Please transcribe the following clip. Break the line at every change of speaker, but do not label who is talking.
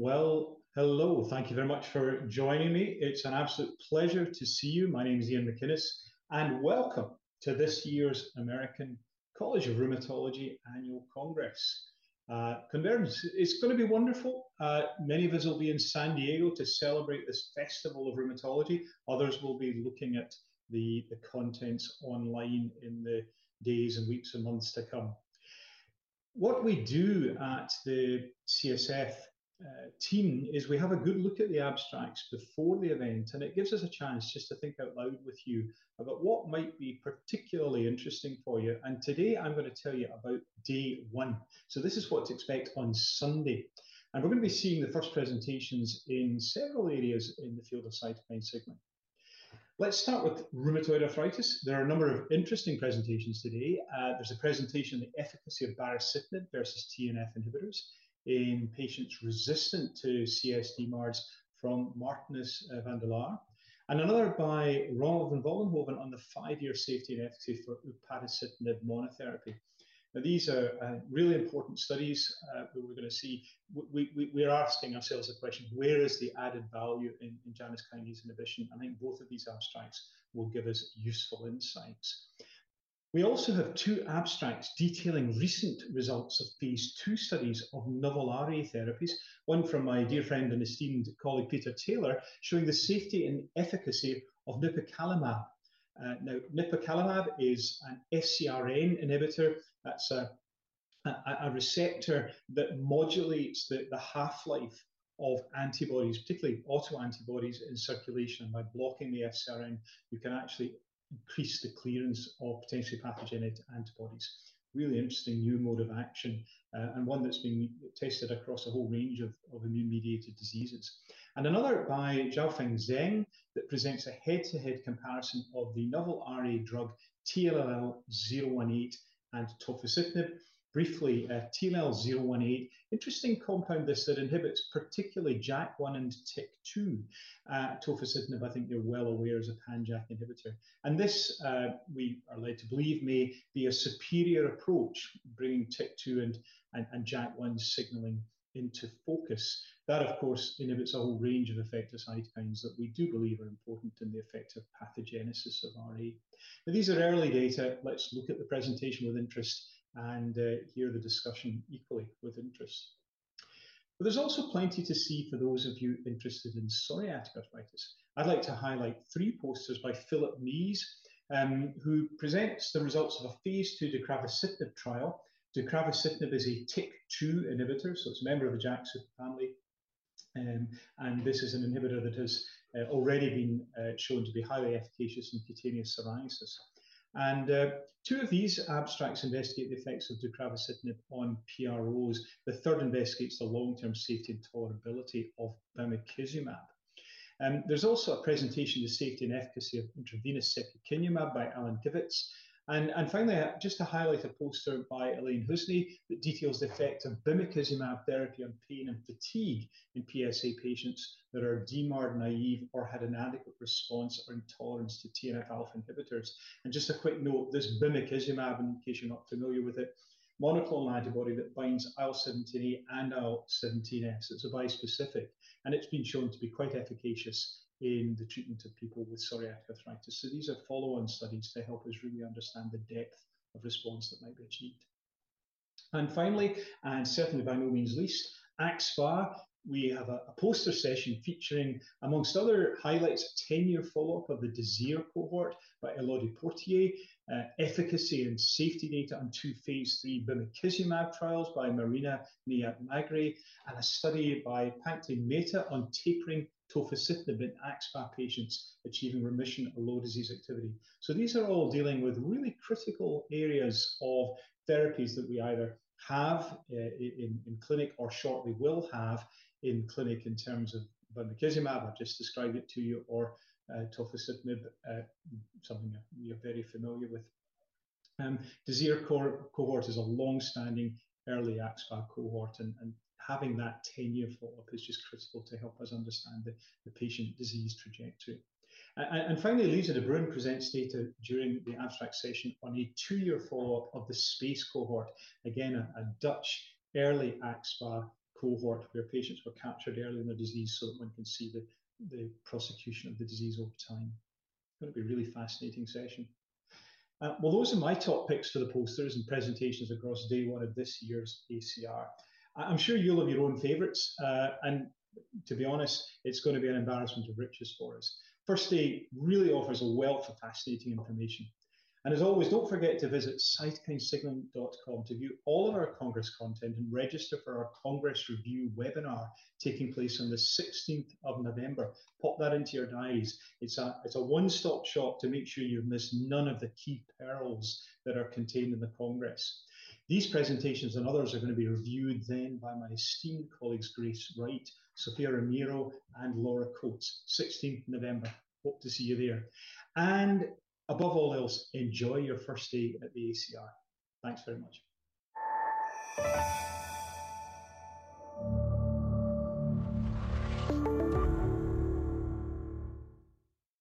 Well, hello. Thank you very much for joining me. It's an absolute pleasure to see you. My name is Iain McInnes, and welcome to this year's American College of Rheumatology Annual Congress. Uh, Convergence, it's going to be wonderful. Uh, many of us will be in San Diego to celebrate this festival of rheumatology. Others will be looking at the, the contents online in the days and weeks and months to come. What we do at the CSF uh, team is we have a good look at the abstracts before the event, and it gives us a chance just to think out loud with you about what might be particularly interesting for you. And today I'm going to tell you about day one. So this is what to expect on Sunday. And we're going to be seeing the first presentations in several areas in the field of cytokine signaling. Let's start with rheumatoid arthritis. There are a number of interesting presentations today. Uh, there's a presentation on the efficacy of baricitinib versus TNF inhibitors in patients resistant to CS-DMARDs from Martinus uh, van der Laar, and another by Ronald van Vollenhoven on the five-year safety and efficacy for upadacitinib monotherapy. Now, these are uh, really important studies uh, that we're going to see. We, we, we, are asking ourselves the question, where is the added value in, in Janus kinase inhibition? I think both of these abstracts will give us useful insights. We also have two abstracts detailing recent results of phase two studies of novel RA therapies, one from my dear friend and esteemed colleague Peter Taylor, showing the safety and efficacy of nipocalimab. Uh, now, nipocalimab is an FcRn inhibitor. That's a, a, a receptor that modulates the, the half-life of antibodies, particularly autoantibodies in circulation. And by blocking the FcRn, you can actually increase the clearance of potentially pathogenic antibodies. Really interesting new mode of action uh, and one that's been tested across a whole range of, of immune-mediated diseases. And another by Xiaofeng Zheng that presents a head-to-head -head comparison of the novel RA drug TLL018 and tofacitinib Briefly, uh, TLL018, interesting compound this that inhibits particularly JAK1 and TYK2. Uh, tofacitinib, I think you're well aware, is a pan-JAK inhibitor. And this, uh, we are led to believe, may be a superior approach, bringing TYK2 and, and, and JAK1 signaling into focus. That, of course, inhibits a whole range of effector cytokines that we do believe are important in the effective pathogenesis of RA. Now, these are early data. Let's look at the presentation with interest and uh, hear the discussion equally with interest. But there's also plenty to see for those of you interested in psoriatic arthritis. I'd like to highlight three posters by Philip Mease, um, who presents the results of a phase two deucravacitinib trial. Deucravacitinib is a TYK2 inhibitor, so it's a member of the JAK superfamily. Um, and this is an inhibitor that has uh, already been uh, shown to be highly efficacious in cutaneous psoriasis. And uh, two of these abstracts investigate the effects of deucravacitinib on PROs. The third investigates the long-term safety and tolerability of bimekizumab. Um, there's also a presentation of the safety and efficacy of intravenous secukinumab by Alan Kivitz, and, and finally, uh, just to highlight a poster by Elaine Husni that details the effect of bimekizumab therapy on pain and fatigue in PSA patients that are DMARD naive or had an adequate response or intolerance to TNF alpha inhibitors. And just a quick note, this bimekizumab, in case you're not familiar with it, monoclonal antibody that binds IL-17A and IL-17F. It's a bispecific, and it's been shown to be quite efficacious in the treatment of people with psoriatic arthritis. So these are follow-on studies to help us really understand the depth of response that might be achieved. And finally, and certainly by no means least, AxSpA, we have a, a poster session featuring, amongst other highlights, a 10-year follow-up of the DESIR cohort by Elodie Portier, uh, efficacy and safety data on two phase three bimekizumab trials by Marina Miat-Magre, and a study by Pankaj Mehta on tapering tofacitinib in AxSpA patients achieving remission or low disease activity. So these are all dealing with really critical areas of therapies that we either have uh, in, in clinic or shortly will have in clinic in terms of bimekizumab, I've just described it to you, or uh, tofacitinib, uh, something you're very familiar with. Um, DESIR cohort is a long-standing early AxSpA cohort, and, and having that 10-year follow-up is just critical to help us understand the, the patient disease trajectory. And, and finally, Lisa de Bruin presents data during the abstract session on a two-year follow-up of the SPACE cohort, again, a, a Dutch early AxSpA cohort where patients were captured early in their disease so that one can see the, the prosecution of the disease over time. It's going to be a really fascinating session. Uh, well, those are my top picks for the posters and presentations across day one of this year's ACR. I'm sure you'll have your own favourites, uh, and to be honest, it's going to be an embarrassment of riches for us. First Day really offers a wealth of fascinating information. And as always, don't forget to visit cytokinesignaling.com to view all of our Congress content and register for our Congress Review webinar taking place on the 16th of November. Pop that into your diaries. It's a, it's a one-stop shop to make sure you've missed none of the key pearls that are contained in the Congress. These presentations and others are going to be reviewed then by my esteemed colleagues Grace Wright, Sofia Ramiro, and Laura Coates, 16th November. Hope to see you there. And above all else, enjoy your first day at the ACR. Thanks very much.